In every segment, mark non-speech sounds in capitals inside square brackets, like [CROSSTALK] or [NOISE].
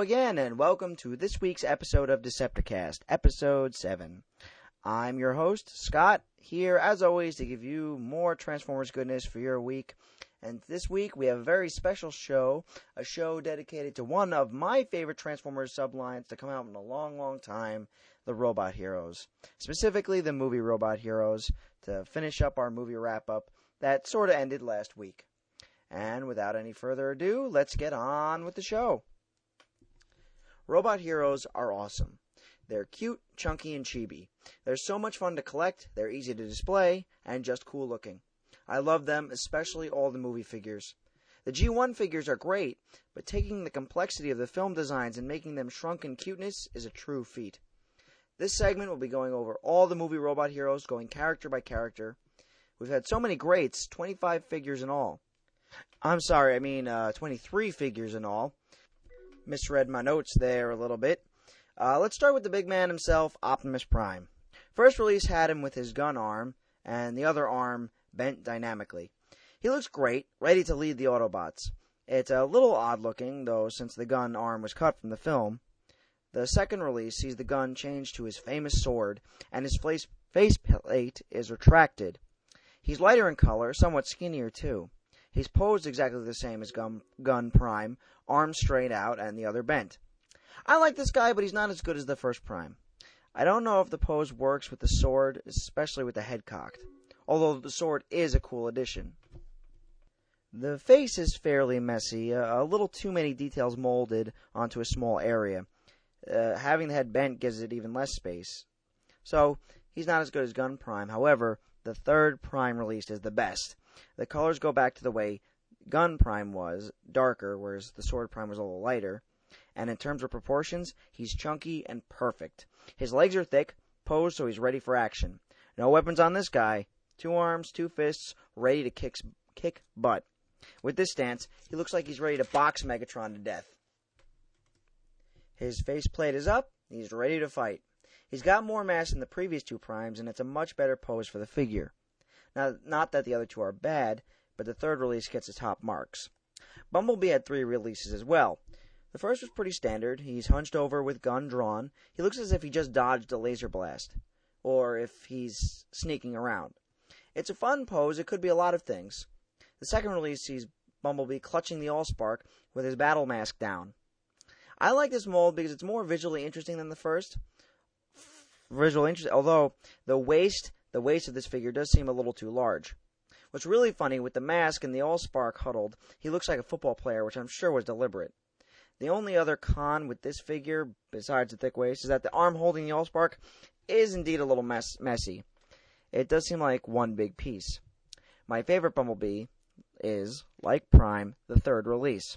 Again, and welcome to this week's episode of Decepticast, episode 7. I'm your host, Scott, here as always to give you more Transformers goodness for your week. And this week we have a very special show, a show dedicated to one of my favorite Transformers sublines to come out in a long, long time, the Robot Heroes. Specifically, the movie Robot Heroes, to finish up our movie wrap up that sort of ended last week. And without any further ado, let's get on with the show. Robot Heroes are awesome. They're cute, chunky, and chibi. They're so much fun to collect, they're easy to display, and just cool looking. I love them, especially all the movie figures. The G1 figures are great, but taking the complexity of the film designs and making them shrunken cuteness is a true feat. This segment will be going over all the movie robot heroes, going character by character. We've had so many greats, 25 figures in all. I'm sorry, I mean uh, 23 figures in all. Misread my notes there a little bit. Uh, let's start with the big man himself, Optimus Prime. First release had him with his gun arm, and the other arm bent dynamically. He looks great, ready to lead the Autobots. It's a little odd looking, though, since the gun arm was cut from the film. The second release sees the gun changed to his famous sword, and his face, faceplate is retracted. He's lighter in color, somewhat skinnier too. He's posed exactly the same as Gun, gun Prime, arms straight out and the other bent. I like this guy, but he's not as good as the first Prime. I don't know if the pose works with the sword, especially with the head cocked although the sword is a cool addition. The face is fairly messy, a little too many details molded onto a small area. Uh, having the head bent gives it even less space. So, he's not as good as Gun Prime. However, the third Prime released is the best. The colors go back to the way Gun Prime was, darker, whereas the Sword Prime was a little lighter. And in terms of proportions, he's chunky and perfect. His legs are thick, posed so he's ready for action. No weapons on this guy, two arms, two fists, ready to kick, kick butt. With this stance, he looks like he's ready to box Megatron to death. His faceplate is up, he's ready to fight. He's got more mass than the previous two primes, and it's a much better pose for the figure. Now, not that the other two are bad, but the third release gets the top marks. Bumblebee had three releases as well. The first was pretty standard. He's hunched over with gun drawn. He looks as if he just dodged a laser blast, or if he's sneaking around. It's a fun pose. It could be a lot of things. The second release sees Bumblebee clutching the Allspark with his battle mask down. I like this mold because it's more visually interesting than the first. Visual interest, although the waist, the waist of this figure does seem a little too large. What's really funny with the mask and the Allspark huddled, he looks like a football player, which I'm sure was deliberate. The only other con with this figure, besides the thick waist, is that the arm holding the Allspark is indeed a little mess- messy. It does seem like one big piece. My favorite Bumblebee is, like Prime, the third release.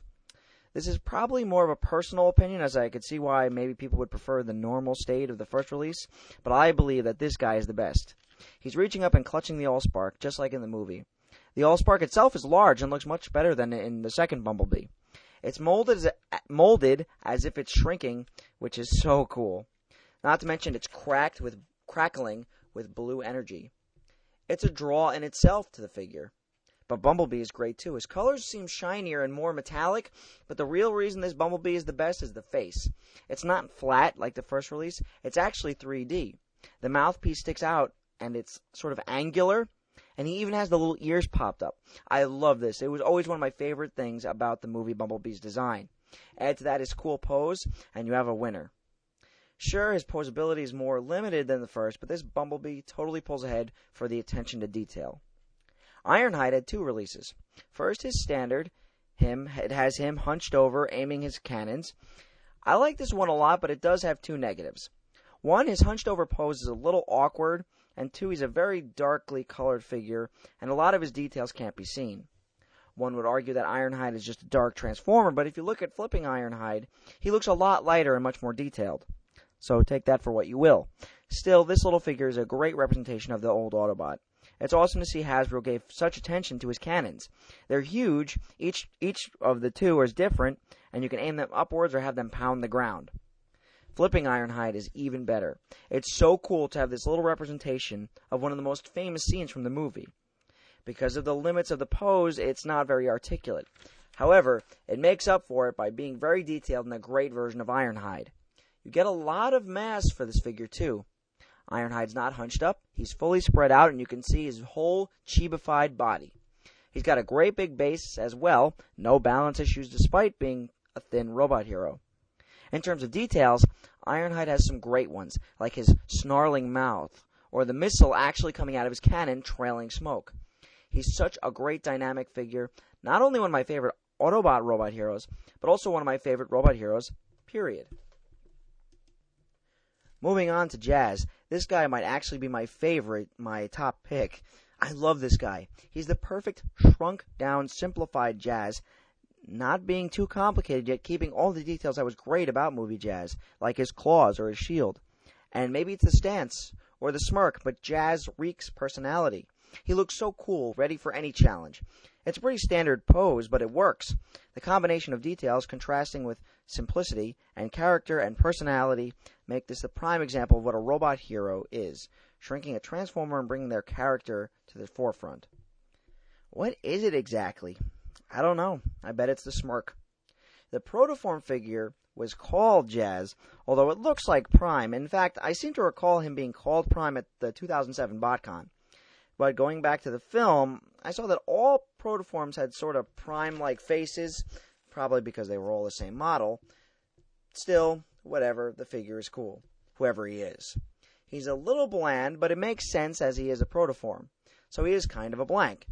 This is probably more of a personal opinion, as I could see why maybe people would prefer the normal state of the first release, but I believe that this guy is the best. He's reaching up and clutching the Allspark, just like in the movie. The Allspark itself is large and looks much better than in the second Bumblebee. It's molded as, molded as if it's shrinking, which is so cool. Not to mention it's cracked with crackling with blue energy. It's a draw in itself to the figure. But Bumblebee is great too. His colors seem shinier and more metallic, but the real reason this Bumblebee is the best is the face. It's not flat like the first release, it's actually 3D. The mouthpiece sticks out and it's sort of angular, and he even has the little ears popped up. I love this. It was always one of my favorite things about the movie Bumblebee's design. Add to that his cool pose, and you have a winner. Sure, his posability is more limited than the first, but this Bumblebee totally pulls ahead for the attention to detail. Ironhide had two releases. First, his standard. Him it has him hunched over, aiming his cannons. I like this one a lot, but it does have two negatives. One, his hunched over pose is a little awkward, and two, he's a very darkly colored figure, and a lot of his details can't be seen. One would argue that Ironhide is just a dark transformer, but if you look at flipping Ironhide, he looks a lot lighter and much more detailed so take that for what you will. Still, this little figure is a great representation of the old Autobot. It's awesome to see Hasbro gave such attention to his cannons. They're huge, each each of the two is different, and you can aim them upwards or have them pound the ground. Flipping Ironhide is even better. It's so cool to have this little representation of one of the most famous scenes from the movie. Because of the limits of the pose, it's not very articulate. However, it makes up for it by being very detailed in a great version of Ironhide. You get a lot of mass for this figure too. Ironhide's not hunched up, he's fully spread out and you can see his whole chibified body. He's got a great big base as well, no balance issues despite being a thin robot hero. In terms of details, Ironhide has some great ones, like his snarling mouth, or the missile actually coming out of his cannon trailing smoke. He's such a great dynamic figure, not only one of my favorite Autobot robot heroes, but also one of my favorite robot heroes, period. Moving on to Jazz. This guy might actually be my favorite, my top pick. I love this guy. He's the perfect shrunk down, simplified Jazz, not being too complicated yet keeping all the details that was great about movie Jazz, like his claws or his shield. And maybe it's the stance or the smirk, but Jazz reeks personality. He looks so cool, ready for any challenge. It's a pretty standard pose, but it works. The combination of details contrasting with simplicity and character and personality make this the prime example of what a robot hero is, shrinking a transformer and bringing their character to the forefront. What is it exactly? I don't know. I bet it's the smirk. The protoform figure was called Jazz, although it looks like Prime. In fact, I seem to recall him being called Prime at the 2007 BotCon. But going back to the film, I saw that all protoforms had sort of prime like faces, probably because they were all the same model. Still, whatever, the figure is cool, whoever he is. He's a little bland, but it makes sense as he is a protoform. So he is kind of a blank.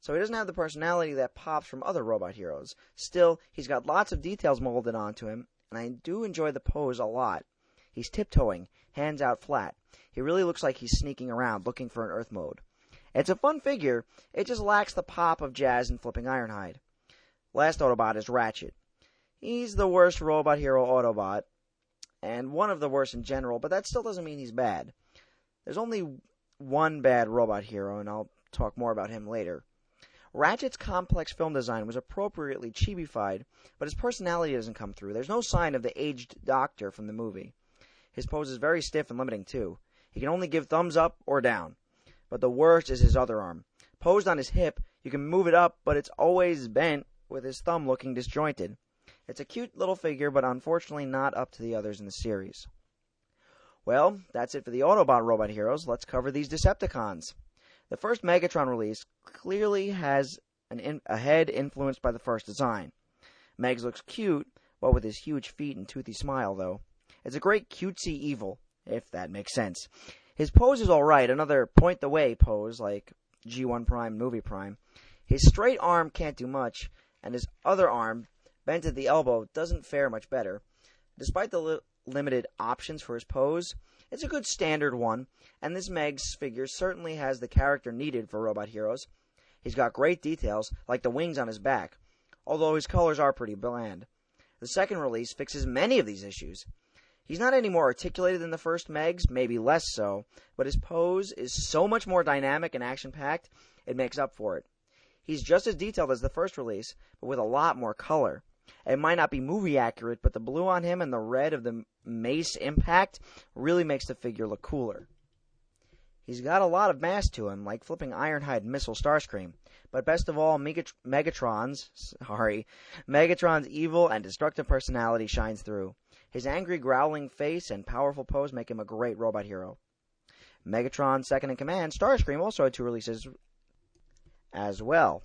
So he doesn't have the personality that pops from other robot heroes. Still, he's got lots of details molded onto him, and I do enjoy the pose a lot. He's tiptoeing, hands out flat. He really looks like he's sneaking around looking for an Earth mode. It's a fun figure, it just lacks the pop of Jazz and Flipping Ironhide. Last Autobot is Ratchet. He's the worst robot hero Autobot, and one of the worst in general, but that still doesn't mean he's bad. There's only one bad robot hero, and I'll talk more about him later. Ratchet's complex film design was appropriately chibified, but his personality doesn't come through. There's no sign of the aged doctor from the movie. His pose is very stiff and limiting, too. He can only give thumbs up or down but the worst is his other arm. Posed on his hip, you can move it up, but it's always bent, with his thumb looking disjointed. It's a cute little figure, but unfortunately not up to the others in the series. Well, that's it for the Autobot robot heroes. Let's cover these Decepticons. The first Megatron release clearly has in, a head influenced by the first design. Megs looks cute, what with his huge feet and toothy smile, though. It's a great cutesy evil, if that makes sense. His pose is alright, another point the way pose, like G1 Prime, Movie Prime. His straight arm can't do much, and his other arm, bent at the elbow, doesn't fare much better. Despite the li- limited options for his pose, it's a good standard one, and this Meg's figure certainly has the character needed for robot heroes. He's got great details, like the wings on his back, although his colors are pretty bland. The second release fixes many of these issues. He's not any more articulated than the first Megs, maybe less so, but his pose is so much more dynamic and action packed, it makes up for it. He's just as detailed as the first release, but with a lot more color. It might not be movie accurate, but the blue on him and the red of the mace impact really makes the figure look cooler. He's got a lot of mass to him, like flipping Ironhide Missile Starscream. But best of all, Megatron's, sorry, Megatron's evil and destructive personality shines through. His angry, growling face and powerful pose make him a great robot hero. Megatron Second in Command, Starscream also had two releases as well.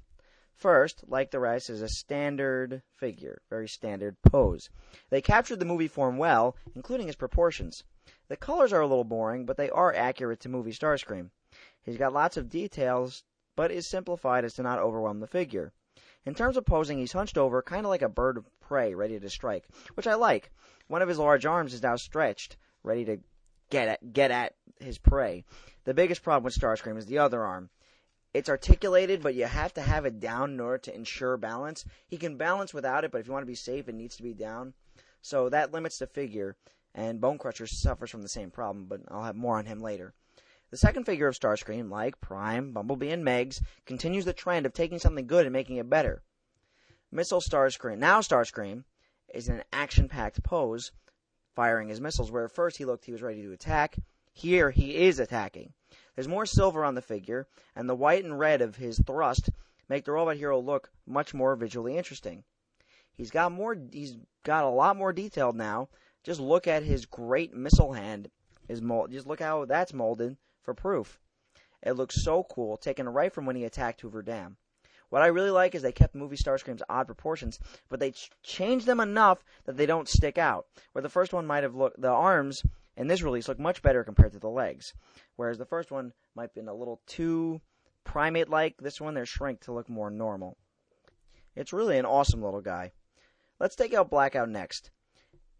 First, like the Rice is a standard figure, very standard pose. They captured the movie form well, including his proportions. The colors are a little boring, but they are accurate to movie Starscream. He's got lots of details, but is simplified as to not overwhelm the figure. In terms of posing, he's hunched over, kind of like a bird of prey, ready to strike, which I like. One of his large arms is now stretched, ready to get at, get at his prey. The biggest problem with Starscream is the other arm. It's articulated, but you have to have it down in order to ensure balance. He can balance without it, but if you want to be safe, it needs to be down. So that limits the figure, and Bonecrusher suffers from the same problem, but I'll have more on him later. The second figure of Starscream, like Prime, Bumblebee, and Megs, continues the trend of taking something good and making it better. Missile Starscream, now Starscream, is in an action-packed pose, firing his missiles, where at first he looked he was ready to attack. Here he is attacking. There's more silver on the figure, and the white and red of his thrust make the robot hero look much more visually interesting. He's got more he's got a lot more detailed now. Just look at his great missile hand is mold just look how that's molded for proof. It looks so cool, taken right from when he attacked Hoover Dam. What I really like is they kept movie Starscream's odd proportions, but they ch- changed them enough that they don't stick out. Where the first one might have looked, the arms in this release look much better compared to the legs, whereas the first one might have been a little too primate-like. This one they're shrinked to look more normal. It's really an awesome little guy. Let's take out Blackout next.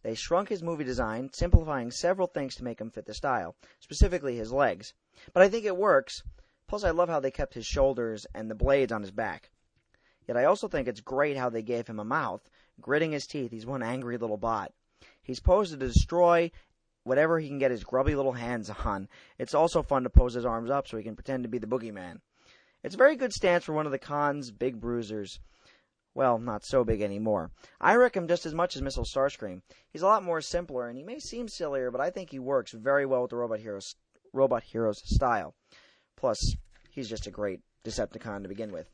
They shrunk his movie design, simplifying several things to make him fit the style, specifically his legs. But I think it works. Plus, I love how they kept his shoulders and the blades on his back. Yet I also think it's great how they gave him a mouth. Gritting his teeth, he's one angry little bot. He's posed to destroy whatever he can get his grubby little hands [LAUGHS] on. It's also fun to pose his arms up so he can pretend to be the boogeyman. It's a very good stance for one of the Con's big bruisers. Well, not so big anymore. I wreck him just as much as Missile Starscream. He's a lot more simpler, and he may seem sillier, but I think he works very well with the Robot Heroes, Robot Heroes style. Plus, he's just a great Decepticon to begin with.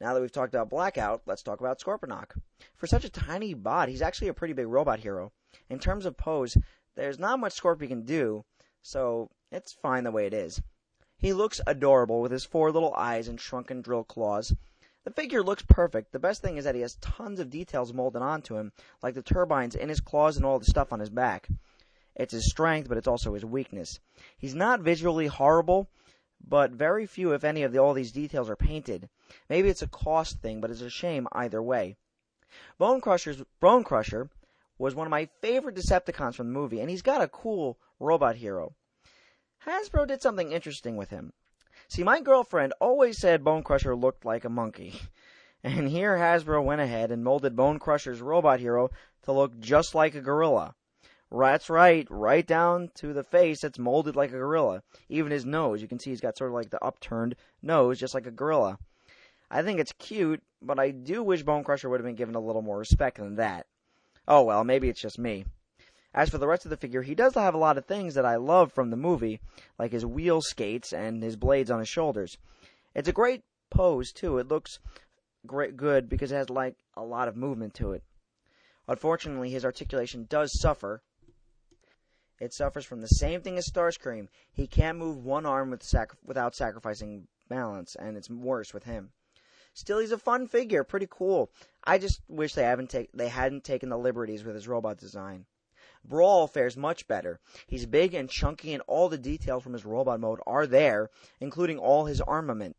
Now that we've talked about Blackout, let's talk about Scorponok. For such a tiny bot, he's actually a pretty big robot hero. In terms of pose, there's not much Scorponok can do, so it's fine the way it is. He looks adorable with his four little eyes and shrunken drill claws. The figure looks perfect. The best thing is that he has tons of details molded onto him, like the turbines in his claws and all the stuff on his back. It's his strength, but it's also his weakness. He's not visually horrible, but very few, if any, of the, all these details are painted. Maybe it's a cost thing, but it's a shame either way. Bone Crusher's Bone Crusher was one of my favorite Decepticons from the movie, and he's got a cool robot hero. Hasbro did something interesting with him. See, my girlfriend always said Bone Crusher looked like a monkey. [LAUGHS] And here Hasbro went ahead and molded Bone Crusher's robot hero to look just like a gorilla. That's right, right down to the face, it's molded like a gorilla. Even his nose, you can see he's got sort of like the upturned nose, just like a gorilla. I think it's cute, but I do wish Bone Crusher would have been given a little more respect than that. Oh well, maybe it's just me. As for the rest of the figure, he does have a lot of things that I love from the movie, like his wheel skates and his blades on his shoulders. It's a great pose too. It looks great good because it has like a lot of movement to it. Unfortunately, his articulation does suffer it suffers from the same thing as Starscream. He can't move one arm with sac- without sacrificing balance, and it's worse with him. Still, he's a fun figure, pretty cool. I just wish they haven't take they hadn't taken the liberties with his robot design. Brawl fares much better. He's big and chunky, and all the details from his robot mode are there, including all his armament.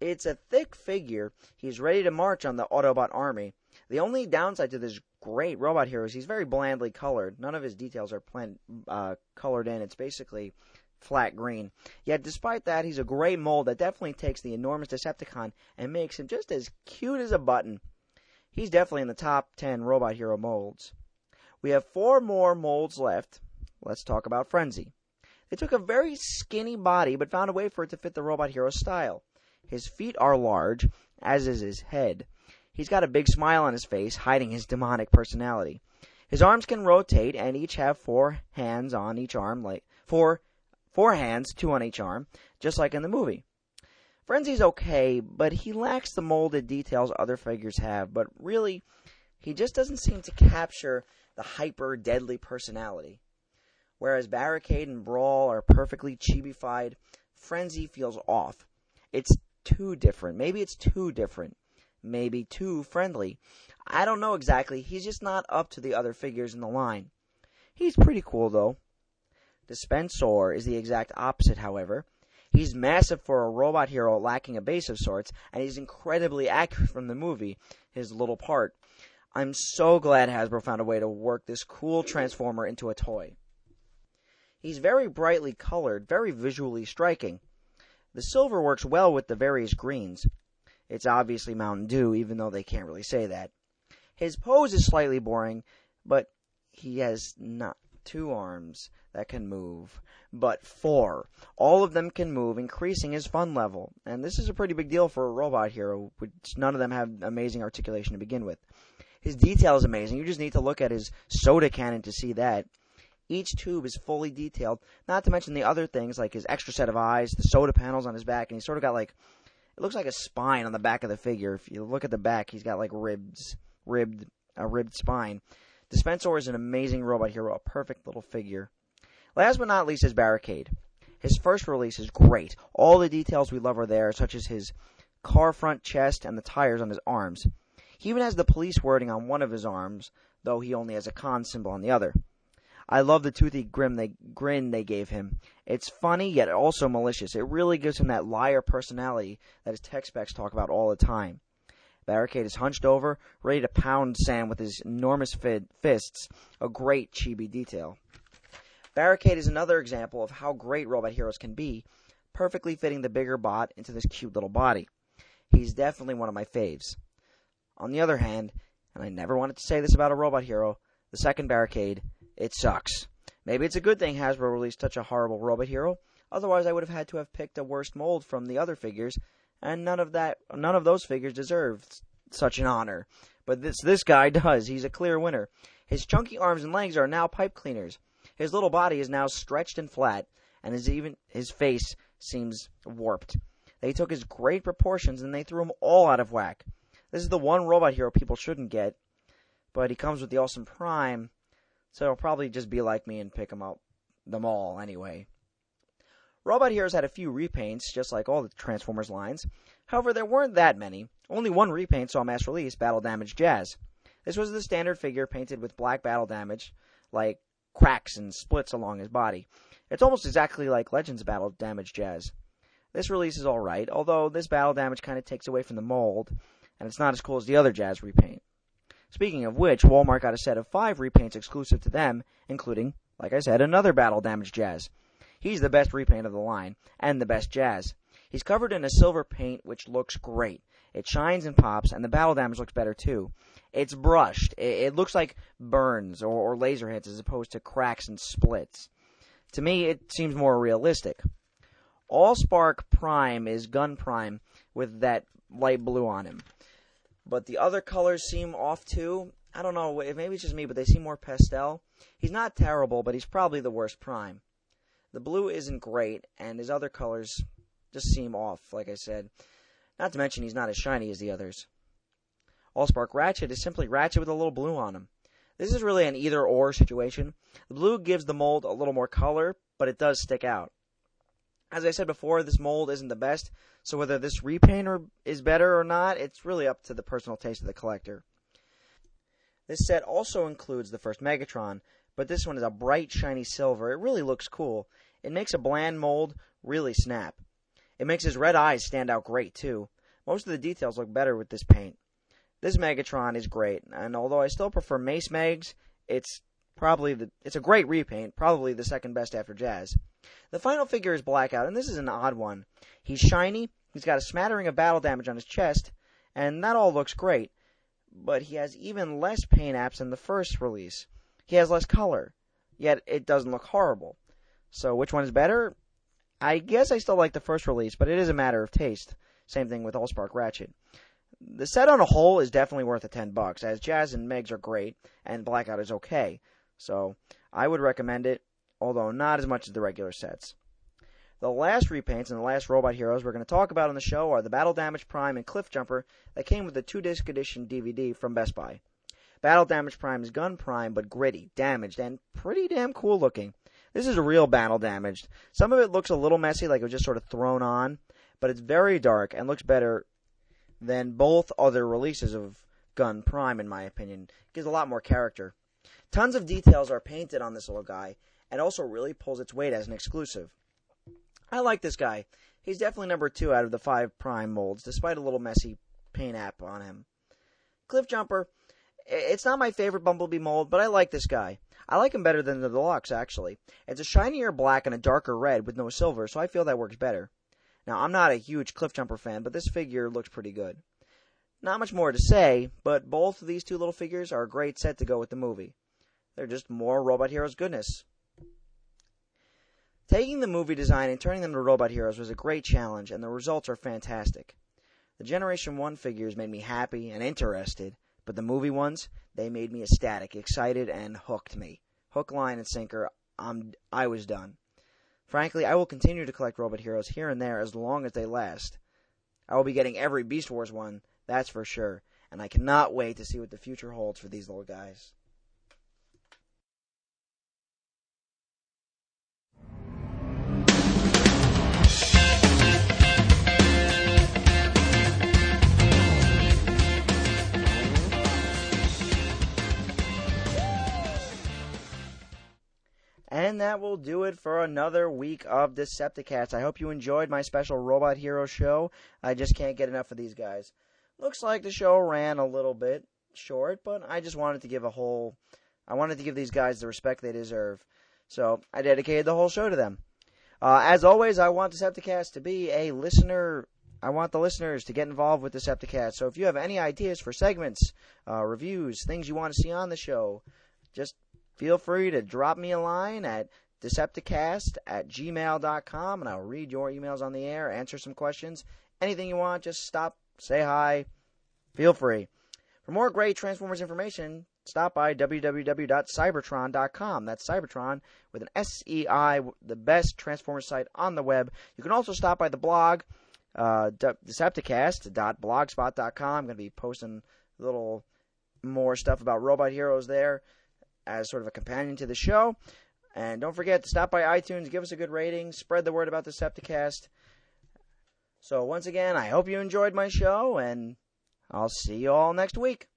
It's a thick figure. He's ready to march on the Autobot army. The only downside to this great robot hero is he's very blandly colored. None of his details are plan- uh, colored in. It's basically flat green. Yet, despite that, he's a great mold that definitely takes the enormous Decepticon and makes him just as cute as a button. He's definitely in the top 10 robot hero molds. We have four more molds left. Let's talk about Frenzy. They took a very skinny body but found a way for it to fit the robot hero style. His feet are large, as is his head. He's got a big smile on his face, hiding his demonic personality. His arms can rotate and each have four hands on each arm, like four four hands, two on each arm, just like in the movie. Frenzy's okay, but he lacks the molded details other figures have, but really he just doesn't seem to capture the hyper deadly personality. Whereas Barricade and Brawl are perfectly chibified, Frenzy feels off. It's too different. Maybe it's too different maybe too friendly. I don't know exactly. He's just not up to the other figures in the line. He's pretty cool though. Dispensor is the exact opposite, however. He's massive for a robot hero lacking a base of sorts, and he's incredibly accurate from the movie, his little part. I'm so glad Hasbro found a way to work this cool Transformer into a toy. He's very brightly colored, very visually striking. The silver works well with the various greens. It's obviously Mountain Dew, even though they can't really say that. His pose is slightly boring, but he has not two arms that can move, but four. All of them can move, increasing his fun level. And this is a pretty big deal for a robot hero, which none of them have amazing articulation to begin with. His detail is amazing. You just need to look at his soda cannon to see that. Each tube is fully detailed, not to mention the other things like his extra set of eyes, the soda panels on his back, and he's sort of got like It looks like a spine on the back of the figure. If you look at the back, he's got like ribs, ribbed, a ribbed spine. Dispensor is an amazing robot hero, a perfect little figure. Last but not least is Barricade. His first release is great. All the details we love are there, such as his car front chest and the tires on his arms. He even has the police wording on one of his arms, though he only has a con symbol on the other. I love the toothy grin they, grin they gave him. It's funny yet also malicious. It really gives him that liar personality that his tech specs talk about all the time. Barricade is hunched over, ready to pound Sam with his enormous fists, a great chibi detail. Barricade is another example of how great robot heroes can be, perfectly fitting the bigger bot into this cute little body. He's definitely one of my faves. On the other hand, and I never wanted to say this about a robot hero, the second Barricade, it sucks. Maybe it's a good thing Hasbro released such a horrible robot hero, otherwise I would have had to have picked a worse mold from the other figures, and none of that none of those figures deserve such an honor. But this this guy [LAUGHS] does. He's a clear winner. His chunky arms and legs are now pipe cleaners. His little body is now stretched and flat, and his even his face seems warped. They took his great proportions and they threw him all out of whack. This is the one robot hero people shouldn't get, but he comes with the awesome Prime, so he'll probably just be like me and pick him up them all anyway. Robot Heroes had a few repaints, just like all the Transformers lines. However, there weren't that many. Only one repaint saw mass release, Battle Damage Jazz. This was the standard figure painted with black battle damage, like cracks and splits along his body. It's almost exactly like Legends Battle Damage Jazz. This release is alright, although this battle damage kind of takes away from the mold, and it's not as cool as the other Jazz repaint. Speaking of which, Walmart got a set of five repaints exclusive to them, including, like I said, another battle damage Jazz. He's the best repaint of the line, and the best Jazz. He's covered in a silver paint, which looks great. It shines and pops, and the battle damage looks better too. It's brushed. It, looks like burns or, laser hits as opposed to cracks and splits. To me, it seems more realistic. Allspark Prime is Gun Prime with that light blue on him. But the other colors seem off too. I don't know, maybe it's just me, but they seem more pastel. He's not terrible, but he's probably the worst Prime. The blue isn't great, and his other colors just seem off, like I said. Not to mention he's not as shiny as the others. Allspark Ratchet is simply Ratchet with a little blue on him. This is really an either or situation. The blue gives the mold a little more color, but it does stick out. As I said before, this mold isn't the best, so whether this repaint is better or not, it's really up to the personal taste of the collector. This set also includes the first Megatron, but this one is a bright, shiny silver. It really looks cool. It makes a bland mold really snap. It makes his red eyes stand out great, too. Most of the details look better with this paint. This Megatron is great, and although I still prefer Mace Megs, it's probably the it's a great repaint, probably the second best after Jazz. The final figure is Blackout, and this is an odd one. He's shiny, he's got a smattering of battle damage on his chest, and that all looks great. But he has even less paint apps than the first release. He has less color, yet it doesn't look horrible. So which one is better? I guess I still like the first release, but it is a matter of taste. Same thing with Allspark Ratchet. The set on a whole is definitely worth the 10 bucks, as Jazz and Megs are great, and Blackout is okay. So, I would recommend it, although not as much as the regular sets. The last repaints and the last robot heroes we're going to talk about on the show are the Battle Damage Prime and Cliff Jumper that came with the two disc edition DVD from Best Buy. Battle Damage Prime is Gun Prime, but gritty, damaged, and pretty damn cool looking. This is real battle damaged. Some of it looks a little messy, like it was just sort of thrown on, but it's very dark and looks better than both other releases of Gun Prime, in my opinion. It gives a lot more character. Tons of details are painted on this little guy, and also really pulls its weight as an exclusive. I like this guy. He's definitely number two out of the five Prime molds, despite a little messy paint app on him. Cliff Jumper, it's not my favorite Bumblebee mold, but I like this guy. I like him better than the Deluxe, actually. It's a shinier black and a darker red with no silver, so I feel that works better. Now, I'm not a huge Cliffjumper fan, but this figure looks pretty good. Not much more to say, but both of these two little figures are a great set to go with the movie. They're just more Robot Heroes goodness. Taking the movie design and turning them to Robot Heroes was a great challenge, and the results are fantastic. The Generation 1 figures made me happy and interested, but the movie ones, they made me ecstatic, excited, and hooked me. Hook, line, and sinker, I'm, I was done. Frankly, I will continue to collect robot heroes here and there as long as they last. I will be getting every Beast Wars one, that's for sure. And I cannot wait to see what the future holds for these little guys. That will do it for another week of Decepticast. I hope you enjoyed my special Robot Hero show. I just can't get enough of these guys. Looks like the show ran a little bit short, but I just wanted to give a whole. I wanted to give these guys the respect they deserve. So I dedicated the whole show to them. Uh, as always, I want Decepticast to be a listener. I want the listeners to get involved with Decepticast. So if you have any ideas for segments, uh, reviews, things you want to see on the show, just feel free to drop me a line at decepticast at gmail.com and I'll read your emails on the air, answer some questions. Anything you want, just stop, say hi, feel free. For more great Transformers information, stop by www.seibertron.com. That's Seibertron with an S E I, the best Transformers site on the web. You can also stop by the blog, uh, decepticast.blogspot.com. I'm going to be posting a little more stuff about robot heroes there as sort of a companion to the show. And don't forget to stop by iTunes, give us a good rating, spread the word about Decepticast. So once again, I hope you enjoyed my show, and I'll see you all next week.